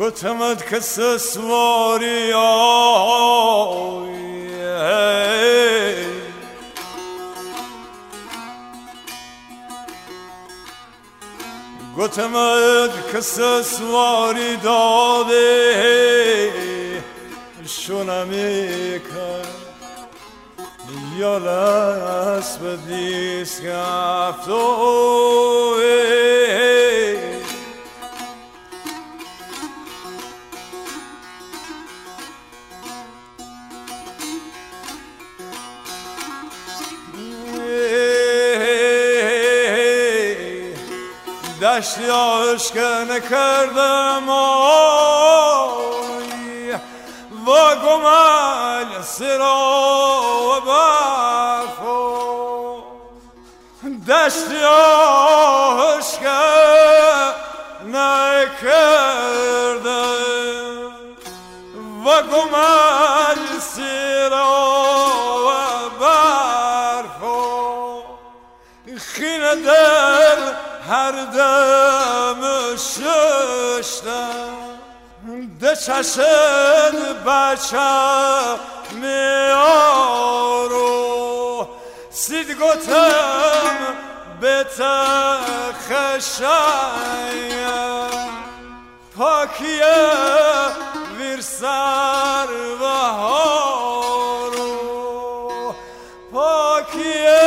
گتمد که سسواری آی گتمد که سسواری داده شونمی کرد یا لس به دیس دشتی آشکه کردم آی و گمل سرا و برفو دشتی آشکه نکردم. و گمل سرا و دل هر دم ششتم ده چشن بچه میارو. سید گتم به تخشایم. پاکیه ویر سر و هارو. پاکیه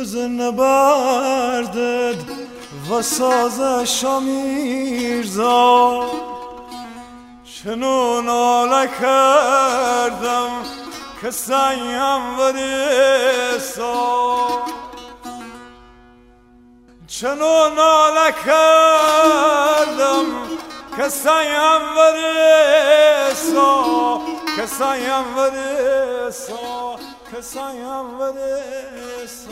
روز نبردد و ساز شمیرزا چنون ناله کردم که سنگم وریسا چنون ناله کردم که سنگم وریسا که که kısa yalvarırsan.